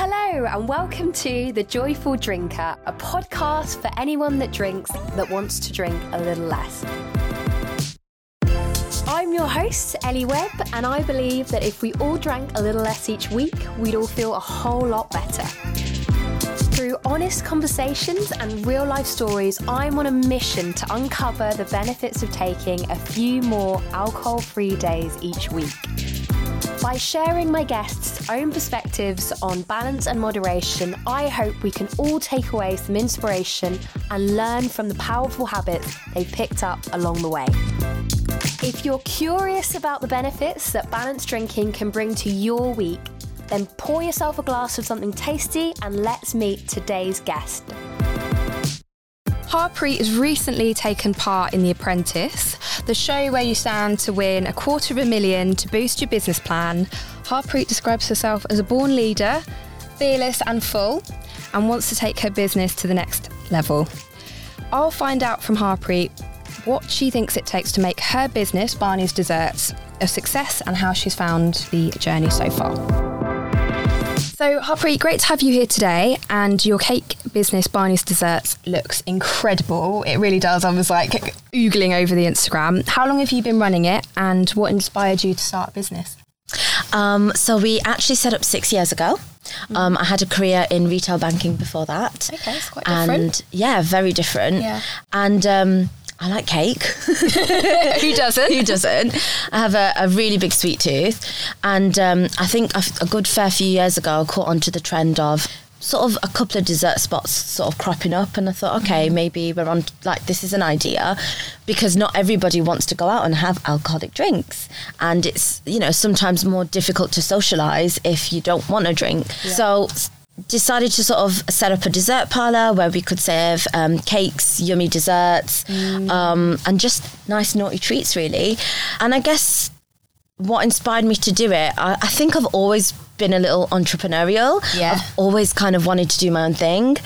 Hello, and welcome to The Joyful Drinker, a podcast for anyone that drinks that wants to drink a little less. I'm your host, Ellie Webb, and I believe that if we all drank a little less each week, we'd all feel a whole lot better. Through honest conversations and real life stories, I'm on a mission to uncover the benefits of taking a few more alcohol free days each week. By sharing my guests' own perspectives on balance and moderation, I hope we can all take away some inspiration and learn from the powerful habits they've picked up along the way. If you're curious about the benefits that balanced drinking can bring to your week, then pour yourself a glass of something tasty and let's meet today's guest. Harpreet has recently taken part in The Apprentice, the show where you stand to win a quarter of a million to boost your business plan. Harpreet describes herself as a born leader, fearless and full, and wants to take her business to the next level. I'll find out from Harpreet what she thinks it takes to make her business, Barni's Desserts, a success and how she's found the journey so far. So, Harpreet, great to have you here today. And your cake business, Barni's Desserts, looks incredible. It really does. I was like oogling over the Instagram. How long have you been running it, and what inspired you to start a business? Um, so we actually set up six years ago. Mm. Um, I had a career in retail banking before that. Okay, it's quite different. And yeah, very different. Yeah. And um, I like cake. Who doesn't? Who doesn't? I have a, a really big sweet tooth. And um, I think a good fair few years ago, I caught onto the trend of sort of a couple of dessert spots sort of cropping up and I thought okay mm-hmm. maybe we're on like this is an idea because not everybody wants to go out and have alcoholic drinks and it's you know sometimes more difficult to socialize if you don't want to drink yeah. so decided to sort of set up a dessert parlor where we could serve um, cakes, yummy desserts, mm. um, and just nice naughty treats, really. And I guess what inspired me to do it, I, I, think I've always been a little entrepreneurial. Yeah. I've always kind of wanted to do my own thing.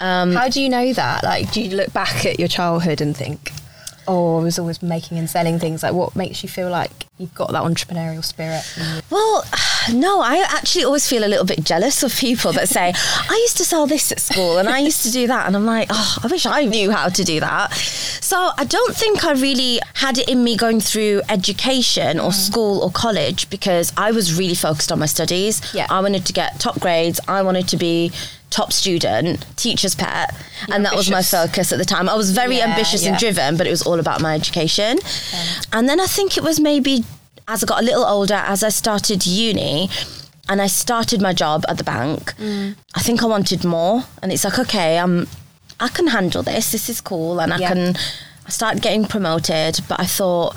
Um, How do you know that? Like, do you look back at your childhood and think, oh, I was always making and selling things? Like, what makes you feel like you've got that entrepreneurial spirit? Well, no, I actually always feel a little bit jealous of people that say, I used to sell this at school and I used to do that. And I'm like, oh, I wish I knew how to do that. So I don't think I really had it in me going through education or mm. school or college because I was really focused on my studies. Yeah. I wanted to get top grades. I wanted to be top student, teacher's pet, You're and that ambitious. was my focus at the time. I was very yeah, ambitious yeah. and driven, but it was all about my education. And then I think it was maybe as I got a little older, as I started uni, and I started my job at the bank, mm. I think I wanted more. And it's like, okay, I'm, I can handle this. This is cool, and I yeah. can. I started getting promoted, but I thought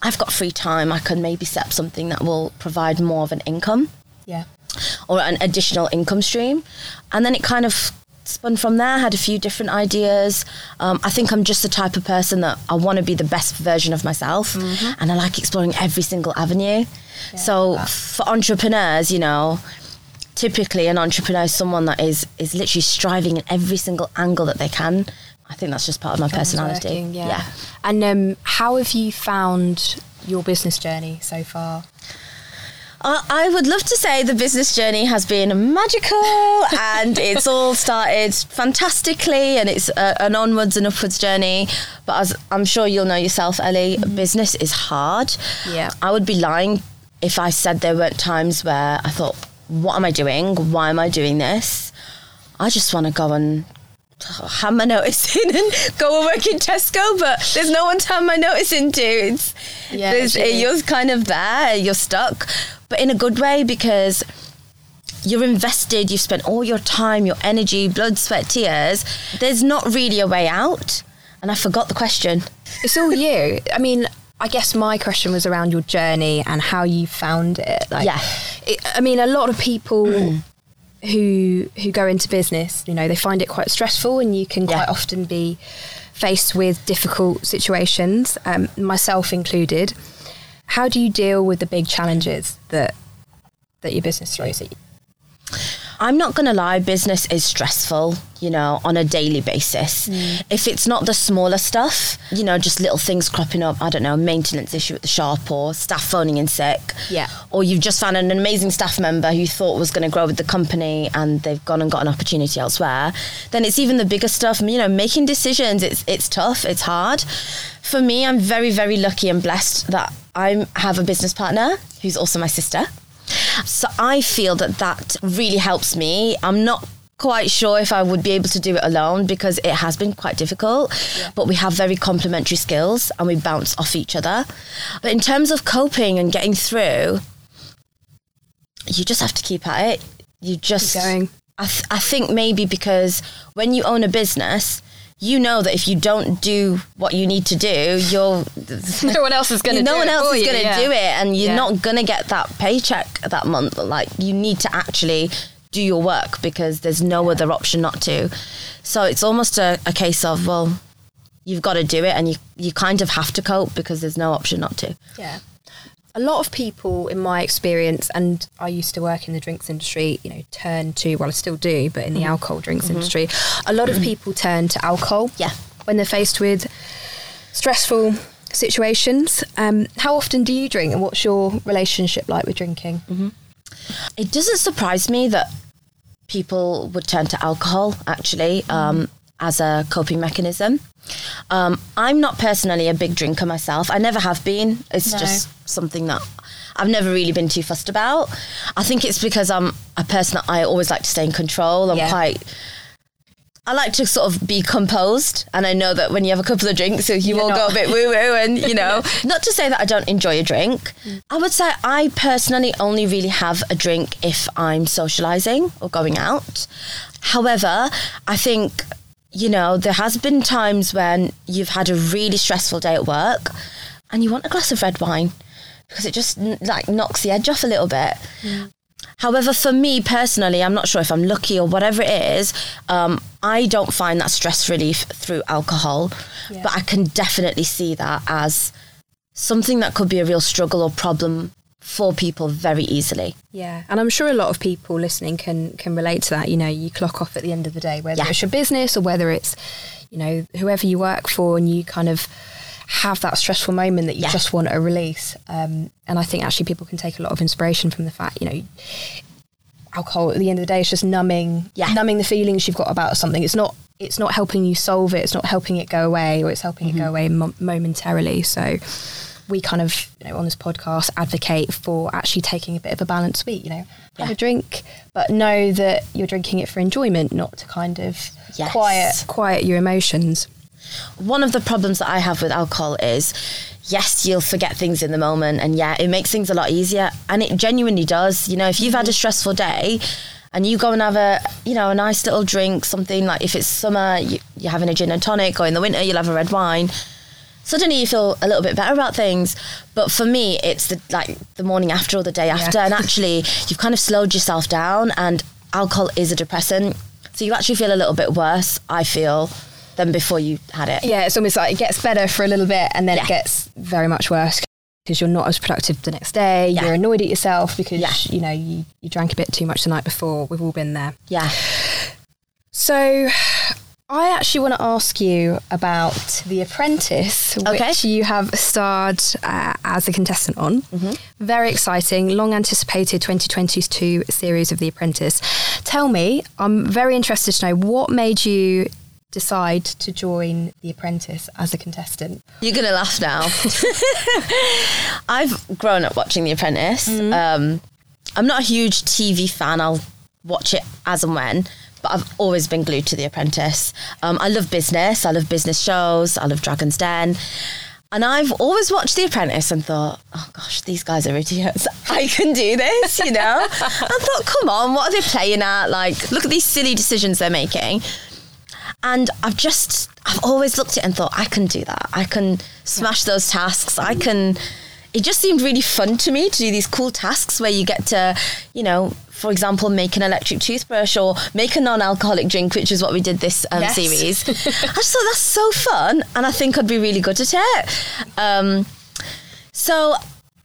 I've got free time. I can maybe set up something that will provide more of an income. Yeah or an additional income stream. And then it kind of spun from there, had a few different ideas. Um, I think I'm just the type of person that I want to be the best version of myself mm-hmm. and I like exploring every single avenue. Yeah, so for entrepreneurs, you know, typically an entrepreneur is someone that is is literally striving in every single angle that they can. I think that's just part of my personality. Working, yeah. yeah. And um, how have you found your business journey so far? I would love to say the business journey has been magical and it's all started fantastically and it's a, an onwards and upwards journey. But as I'm sure you'll know yourself, Ellie, mm-hmm. business is hard. Yeah. I would be lying if I said there weren't times where I thought, what am I doing? Why am I doing this? I just want to go and hand my notice in and go and work in Tesco, but there's no one to hand my notice into. It's yeah, you're kind of there, you're stuck but in a good way because you're invested, you've spent all your time, your energy, blood, sweat, tears. There's not really a way out. And I forgot the question. It's all you. I mean, I guess my question was around your journey and how you found it. Like, yeah. It, I mean, a lot of people mm. Who who go into business, you know, they find it quite stressful, and you can yeah. quite often be faced with difficult situations, um, myself included. How do you deal with the big challenges that that your business throws at you? I'm not going to lie, business is stressful, you know, on a daily basis. Mm. If it's not the smaller stuff, you know, just little things cropping up, I don't know, maintenance issue at the shop or staff phoning in sick. Yeah. Or you've just found an amazing staff member who you thought was going to grow with the company and they've gone and got an opportunity elsewhere, then it's even the bigger stuff, you know, making decisions, it's, it's tough, it's hard. For me, I'm very, very lucky and blessed that I have a business partner who's also my sister. So I feel that that really helps me. I'm not quite sure if I would be able to do it alone because it has been quite difficult. But we have very complementary skills and we bounce off each other. But in terms of coping and getting through, you just have to keep at it. You just Keep going. I, th- I think maybe because when you own a business, you know that if you don't do what you need to do, you're no one else is going to. no do one else is going to yeah. do it, and you're Yeah. not going to get that paycheck that month. Like you need to actually do your work because there's no other option not to. So it's almost a, a case of well, you've got to do it, and you you kind of have to cope because there's no option not to. Yeah. A lot of people, in my experience, and I used to work in the drinks industry, you know, turn to, well, I still do, but in the alcohol drinks industry, a lot of people turn to alcohol Yeah. when they're faced with stressful situations. Um, how often do you drink and what's your relationship like with drinking? It doesn't surprise me that people would turn to alcohol actually um, as a coping mechanism. Um, I'm not personally a big drinker myself. I never have been. It's No. just something that I've never really been too fussed about. I think it's because I'm a person that I always like to stay in control. I'm Yeah. quite. I like to sort of be composed, and I know that when you have a couple of drinks, you You're will go a bit woo woo, and you know, not to say that I don't enjoy a drink. I would say I personally only really have a drink if I'm socializing or going out. However, I think you know there has been times when you've had a really stressful day at work, and you want a glass of red wine because it just like knocks the edge off a little bit. However, for me personally, I'm not sure if I'm lucky or whatever it is. Um, I don't find that stress relief through alcohol, Yeah. but I can definitely see that as something that could be a real struggle or problem for people very easily. Yeah, and I'm sure a lot of people listening can can relate to that. You know, you clock off at the end of the day, whether Yeah. it's your business or whether it's, you know, whoever you work for, and you kind of have that stressful moment that you Yeah. just want a release. Um, and I think actually people can take a lot of inspiration from the fact, you know, alcohol at the end of the day is just numbing, Yeah. numbing the feelings you've got about something. It's not. It's not helping you solve it. It's not helping it go away, or it's helping it go away mo- momentarily. So, we kind of you know, on this podcast advocate for actually taking a bit of a balanced week. You know, have a drink, but know that you're drinking it for enjoyment, not to kind of Yes. quiet quiet your emotions. One of the problems that I have with alcohol is yes, you'll forget things in the moment, and yeah, it makes things a lot easier, and it genuinely does. You know, if you've had a mm-hmm. stressful day. And you go and have a, you know, a nice little drink, something like if it's summer, you're having a gin and tonic, or in the winter, you'll have a red wine. Suddenly, you feel a little bit better about things. But for me, it's the like the morning after or the day after, and actually, you've kind of slowed yourself down. And alcohol is a depressant, so you actually feel a little bit worse. I feel than before you had it. Yeah, it's almost like it gets better for a little bit, and then Yeah. it gets very much worse because you're not as productive the next day. Yeah. You're annoyed at yourself because Yeah. you know you, you drank a bit too much the night before. We've all been there. Yeah. So, I actually want to ask you about The Apprentice, Okay. which you have starred uh, as a contestant on. Mm-hmm. Very exciting, long anticipated 2022 series of The Apprentice. Tell me, I'm very interested to know what made you decide to join The Apprentice as a contestant. You're gonna laugh now. I've grown up watching The Apprentice. Um, I'm not a huge TV fan. I'll watch it as and when, but I've always been glued to The Apprentice. Um, I love business. I love business shows. I love Dragon's Den. And I've always watched The Apprentice and thought, oh gosh, these guys are idiots. I can do this, you know? I thought, come on, what are they playing at? Like, look at these silly decisions they're making. And I've just, I've always looked at it and thought, I can do that. I can smash those tasks. I can. It just seemed really fun to me to do these cool tasks where you get to, you know, for example, make an electric toothbrush or make a non alcoholic drink, which is what we did this um, Yes. series. I just thought that's so fun. And I think I'd be really good at it. Um, so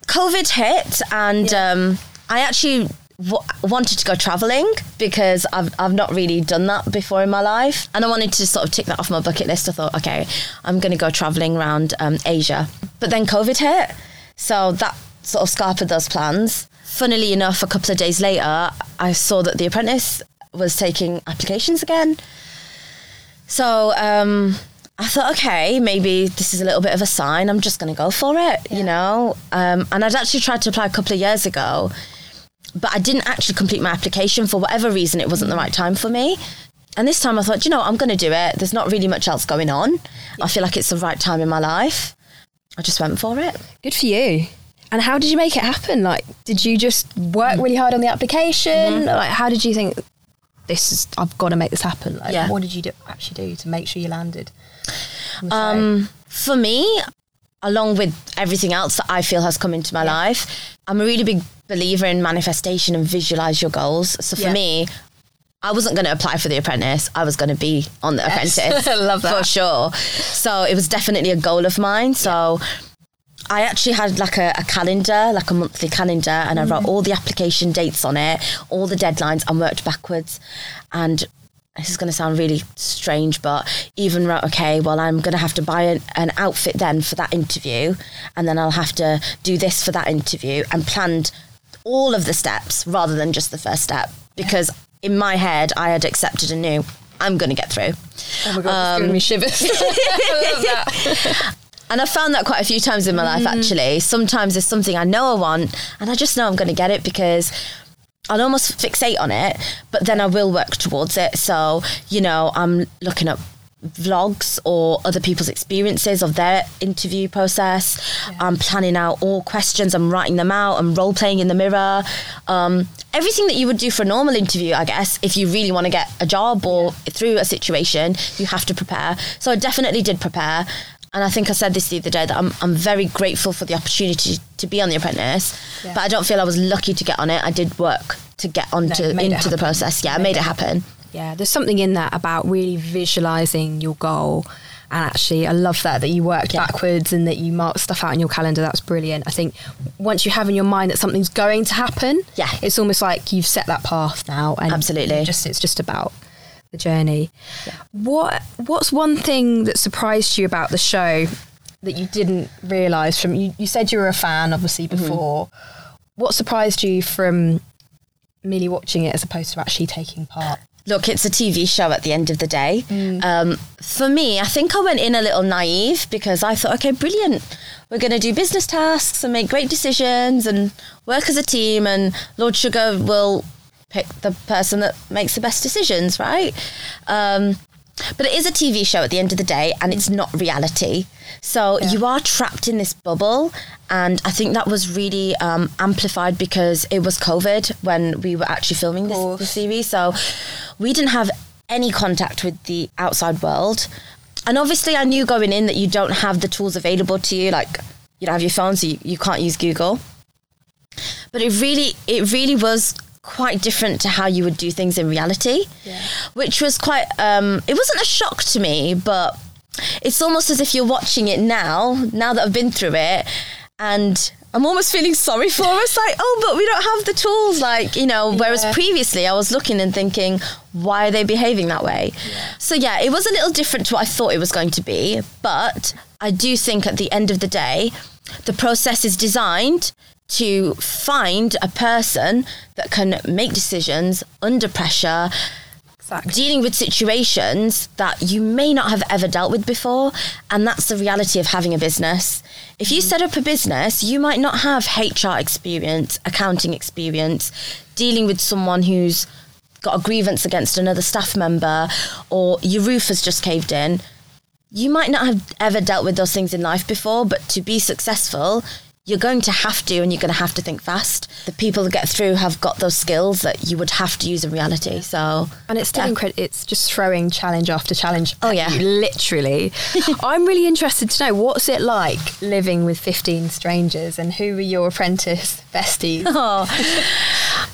COVID hit, and um, I actually w- wanted to go traveling because I've, I've not really done that before in my life. And I wanted to sort of tick that off my bucket list. I thought, okay, I'm going to go traveling around um, Asia. But then COVID hit. So that sort of scarpered those plans. Funnily enough, a couple of days later, I saw that The Apprentice was taking applications again. So um, I thought, okay, maybe this is a little bit of a sign. I'm just going to go for it, you know. Um, and I'd actually tried to apply a couple of years ago, but I didn't actually complete my application for whatever reason. It wasn't the right time for me. And this time I thought, you know, I'm going to do it. There's not really much else going on. I feel like it's the right time in my life. I just went for it. Good for you. And how did you make it happen? Like, did you just work really hard on the application? Mm-hmm. Like, how did you think this is? I've got to make this happen. Like, Yeah. what did you do, actually do to make sure you landed? on the show? Um, for me, along with everything else that I feel has come into my life, I'm a really big believer in manifestation and visualize your goals. So for Yeah. me, I wasn't going to apply for The Apprentice. I was going to be on The Yes. Apprentice. I love that. For sure. So it was definitely a goal of mine. So I actually had like a, a calendar, like a monthly calendar, and I Mm. wrote all the application dates on it, all the deadlines, and worked backwards. And this is going to sound really strange, but even wrote, okay, well, I'm going to have to buy an, an outfit then for that interview, and then I'll have to do this for that interview, and planned all of the steps rather than just the first step because in my head I had accepted and knew I'm going to get through. oh my god, giving me um, shivers. I love that. And I've found that quite a few times in my life, mm. actually. Sometimes there's something I know I want, and I just know I'm going to get it because I'll almost fixate on it, but then I will work towards it. So, you know, I'm looking up vlogs or other people's experiences of their interview process. I'm planning out all questions, I'm writing them out, I'm role playing in the mirror. Um, everything that you would do for a normal interview, I guess, if you really want to get a job or through a situation, you have to prepare. So I definitely did prepare. And I think I said this the other day that I'm, I'm very grateful for the opportunity to be on The Apprentice, Yeah. but I don't feel I was lucky to get on it. I did work to get onto No, into the process. Yeah, I Made it it happen. Yeah, there's something in that about really visualizing your goal. And actually, I love that that you worked Yeah. backwards and that you marked stuff out in your calendar. That's brilliant. I think once you have in your mind that something's going to happen, Yeah. it's almost like you've set that path now. And Absolutely. Just it's just about the journey. What What's one thing that surprised you about the show that you didn't realize from you? You said you were a fan, obviously Mm-hmm. before. What surprised you from merely watching it as opposed to actually taking part? Look, it's a TV show at the end of the day. Mm. Um, for me, I think I went in a little naive because I thought, okay, brilliant. We're going to do business tasks and make great decisions and work as a team, and Lord Sugar will pick the person that makes the best decisions, right? Um, but it is a TV show at the end of the day, and it's not reality. So you are trapped in this bubble, and I think that was really um, amplified because it was COVID when we were actually filming this, this series. So we didn't have any contact with the outside world. And obviously, I knew going in that you don't have the tools available to you. Like, you don't have your phone, so you, you can't use Google. But it really, it really was quite different to how you would do things in reality, which was quite. Um, it wasn't a shock to me, but it's almost as if you're watching it now. Now that I've been through it, and I'm almost feeling sorry for us. Like, oh, but we don't have the tools. Like, you know. Whereas Yeah. previously, I was looking and thinking, why are they behaving that way? So yeah, it was a little different to what I thought it was going to be, but I do think at the end of the day, the process is designed to find a person that can make decisions under pressure, Exactly. dealing with situations that you may not have ever dealt with before. And that's the reality of having a business. If you mm. set up a business, you might not have HR experience, accounting experience, dealing with someone who's got a grievance against another staff member, or your roof has just caved in. You might not have ever dealt with those things in life before, but to be successful, you're going to have to, and you're going to have to think fast. The people that get through have got those skills that you would have to use in reality. So, And it's still Yeah. incredible. It's just throwing challenge after challenge. Oh, yeah. you, literally. I'm really interested to know what's it like living with 15 strangers, and who are your apprentice besties? Oh,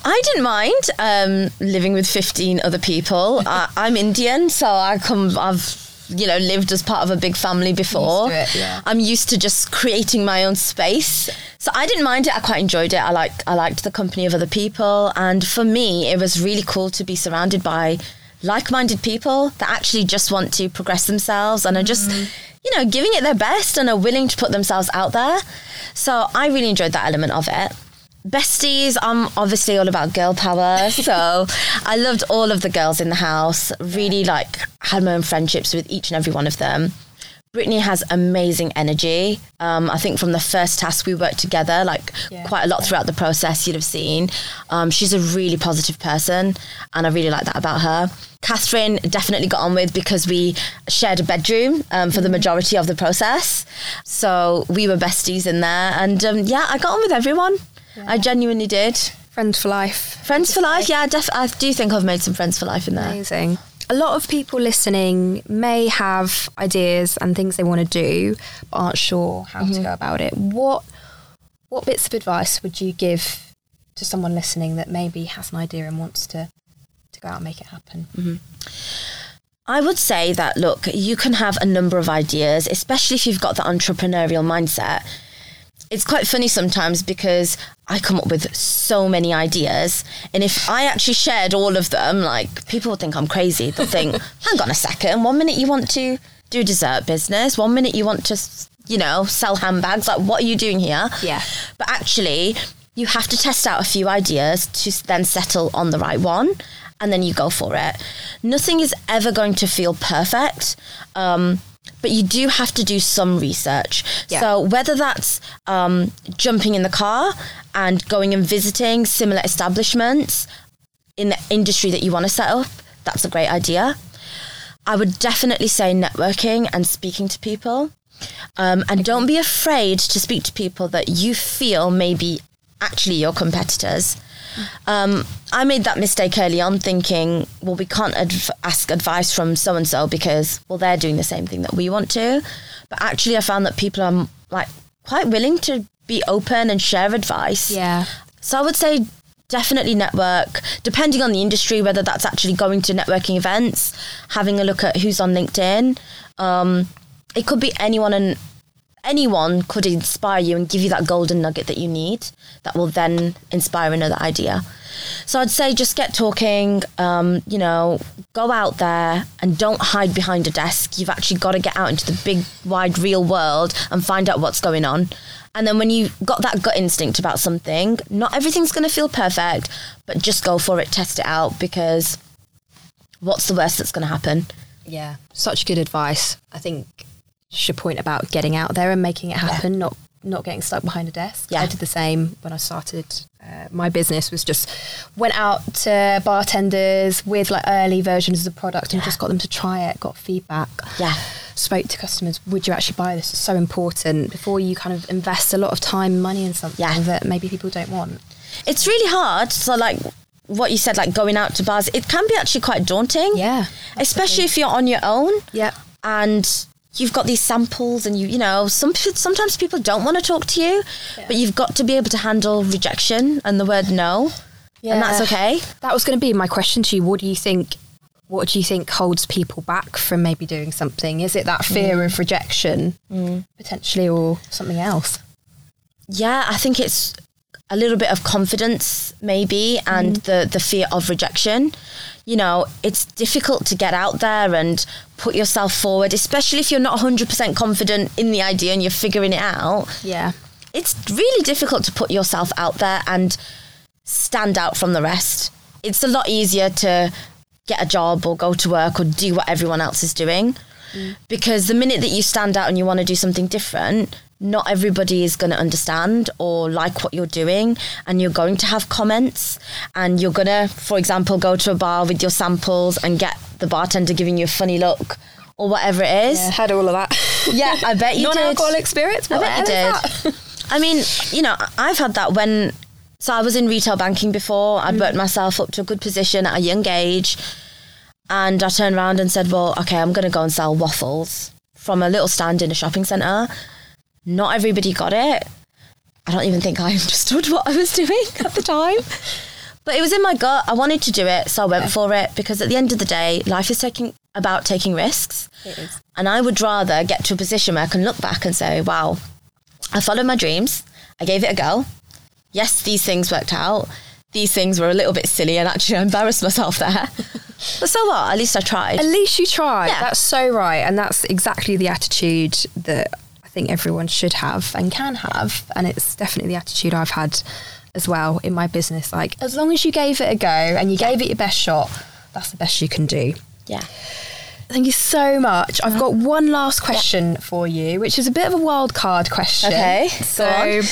I didn't mind um, living with 15 other people. I, I'm Indian, so I come, I've you know lived as part of a big family before. Used it, yeah. I'm used to just creating my own space. So I didn't mind it. I quite enjoyed it. I like I liked the company of other people, and for me, it was really cool to be surrounded by like-minded people that actually just want to progress themselves and are just mm-hmm. you know giving it their best and are willing to put themselves out there. So I really enjoyed that element of it. Besties, I'm obviously all about girl power. So I loved all of the girls in the house. Really like had my own friendships with each and every one of them. Brittany has amazing energy. Um, I think from the first task we worked together, like Yeah. quite a lot throughout the process, you'd have seen. Um, she's a really positive person, and I really like that about her. Kathryn definitely got on with because we shared a bedroom um, for the majority of the process. So we were besties in there, and um, yeah, I got on with everyone. I genuinely did. Friends for life. Friends for life, yeah, def- I do think I've made some friends for life in there. Amazing. A lot of people listening may have ideas and things they want to do, but aren't sure how to mm-hmm. go about it. What what bits of advice would you give to someone listening that maybe has an idea and wants to to go out and make it happen? Mm-hmm. I would say that look, you can have a number of ideas, especially if you've got the entrepreneurial mindset. It's quite funny sometimes because I come up with so many ideas, and if I actually shared all of them, like people would think I'm crazy. They'll think, "Hang on a second, one minute you want to do dessert business, one minute you want to, you know, sell handbags. Like, what are you doing here?" Yeah. But actually, you have to test out a few ideas to then settle on the right one, and then you go for it. Nothing is ever going to feel perfect. Um, but you do have to do some research. Yeah. So whether that's um, jumping in the car and going and visiting similar establishments in the industry that you want to set up, that's a great idea. I would definitely say networking and speaking to people. Um, and don't be afraid to speak to people that you feel may be actually your competitors. Um, I made that mistake early on thinking, well, we can't adv- ask advice from so and so because, well, they're doing the same thing that we want to. But actually, I found that people are like quite willing to be open and share advice. Yeah. So I would say definitely network, depending on the industry, whether that's actually going to networking events, having a look at who's on LinkedIn. Um, it could be anyone and anyone could inspire you and give you that golden nugget that you need that will then inspire another idea. So I'd say just get talking, um, you know, go out there and don't hide behind a desk. You've actually got to get out into the big, wide, real world and find out what's going on. And then when you've got that gut instinct about something, not everything's going to feel perfect, but just go for it, test it out because what's the worst that's going to happen? Yeah. Such good advice. I think your point about getting out there and making it happen, not not getting stuck behind a desk. Yeah. I did the same when I started. Uh, my business was just went out to bartenders with like early versions of the product and just got them to try it, got feedback. Yeah. Spoke to customers. Would you actually buy this? It's so important before you kind of invest a lot of time, money in something Yeah. that maybe people don't want. It's really hard. So, like what you said, like going out to bars, it can be actually quite daunting. Yeah. Especially if you're on your own. Yeah. and you've got these samples and you you know some sometimes people don't want to talk to you but you've got to be able to handle rejection and the word no and that's okay That was going to be my question to you. What do you think? What do you think holds people back from maybe doing something? Is it that fear mm. of rejection, mm. potentially, or something else? yeah i think it's a little bit of confidence maybe and mm. the the fear of rejection you know it's difficult to get out there and put yourself forward especially if you're not 100% confident in the idea and you're figuring it out Yeah. it's really difficult to put yourself out there and stand out from the rest. It's a lot easier to get a job or go to work or do what everyone else is doing. Mm. Because the minute that you stand out and you want to do something different, not everybody is going to understand or like what you're doing. And you're going to have comments. And you're going to, for example, go to a bar with your samples and get the bartender giving you a funny look or whatever it is. had all of that. Yeah, I bet you did. Non-alcoholic spirits. I bet you did. I mean, you know, I've had that when. So I was in retail banking before. I'd worked mm. myself up to a good position at a young age, and I turned around and said, "Well, okay, I'm going to go and sell waffles from a little stand in a shopping centre." Not everybody got it. I don't even think I understood what I was doing at the time. But it was in my gut. I wanted to do it, so I went for it because at the end of the day, life is taking about taking risks. It is. And I would rather get to a position where I can look back and say, wow, I followed my dreams. I gave it a go. Yes, these things worked out. These things were a little bit silly and actually I embarrassed myself there. but so what? At least I tried. At least you tried. Yeah. That's so right. And that's exactly the attitude that I think everyone should have and can have. And it's definitely the attitude I've had as well in my business. Like, as long as you gave it a go and you gave it your best shot, that's the best you can do. Yeah. Thank you so much. I've got one last question for you, which is a bit of a wild card question. Okay, So,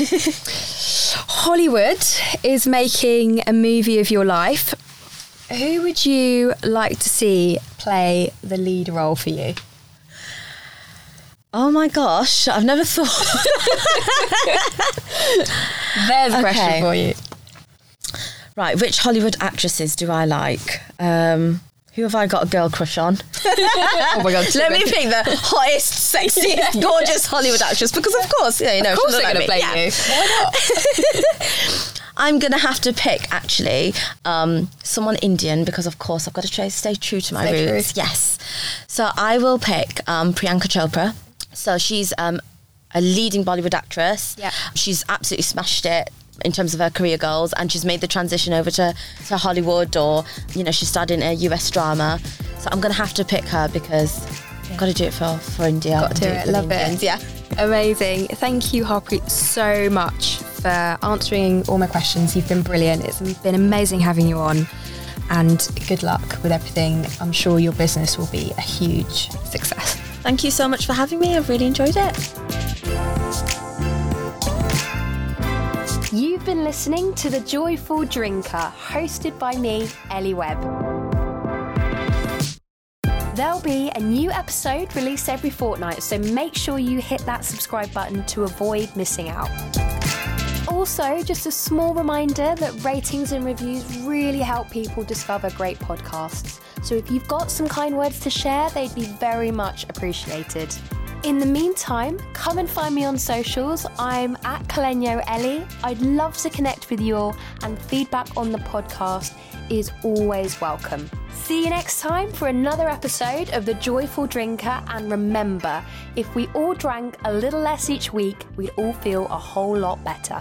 Hollywood is making a movie of your life. Who would you like to see play the lead role for you? Oh my gosh, I've never thought. There's a question for you. right, which Hollywood actresses do I like? Um, who have I got a girl crush on? Oh my god! Let me pick the hottest, sexiest, gorgeous Hollywood actress because, of course, yeah, you know, Of course they're going to play Yeah. you. Why not? I'm gonna have to pick actually um, someone Indian because, of course, I've got to try stay true to my Stay roots. true. Yes, so I will pick um, Priyanka Chopra. So she's um, a leading Bollywood actress. Yeah. she's absolutely smashed it in terms of her career goals, and she's made the transition over to, to Hollywood, or you know, she starred in a US drama. So I'm gonna have to pick her because I've got to do it for for India. Got to do it. the Love it. Yeah. Amazing. Thank you, Harpreet, so much for answering all my questions. You've been brilliant. It's been amazing having you on. And good luck with everything. I'm sure your business will be a huge success. Thank you so much for having me. I've really enjoyed it. You've been listening to The Joyful Drinker, hosted by me, Ellie Webb. There'll be a new episode released every fortnight, so make sure you hit that subscribe button to avoid missing out. Also, just a small reminder that ratings and reviews really help people discover great podcasts. So if you've got some kind words to share, they'd be very much appreciated. In the meantime, come and find me on socials. I'm at Caleño Ellie. I'd love to connect with you all, and feedback on the podcast is always welcome. See you next time for another episode of The Joyful Drinker. And remember, if we all drank a little less each week, we'd all feel a whole lot better.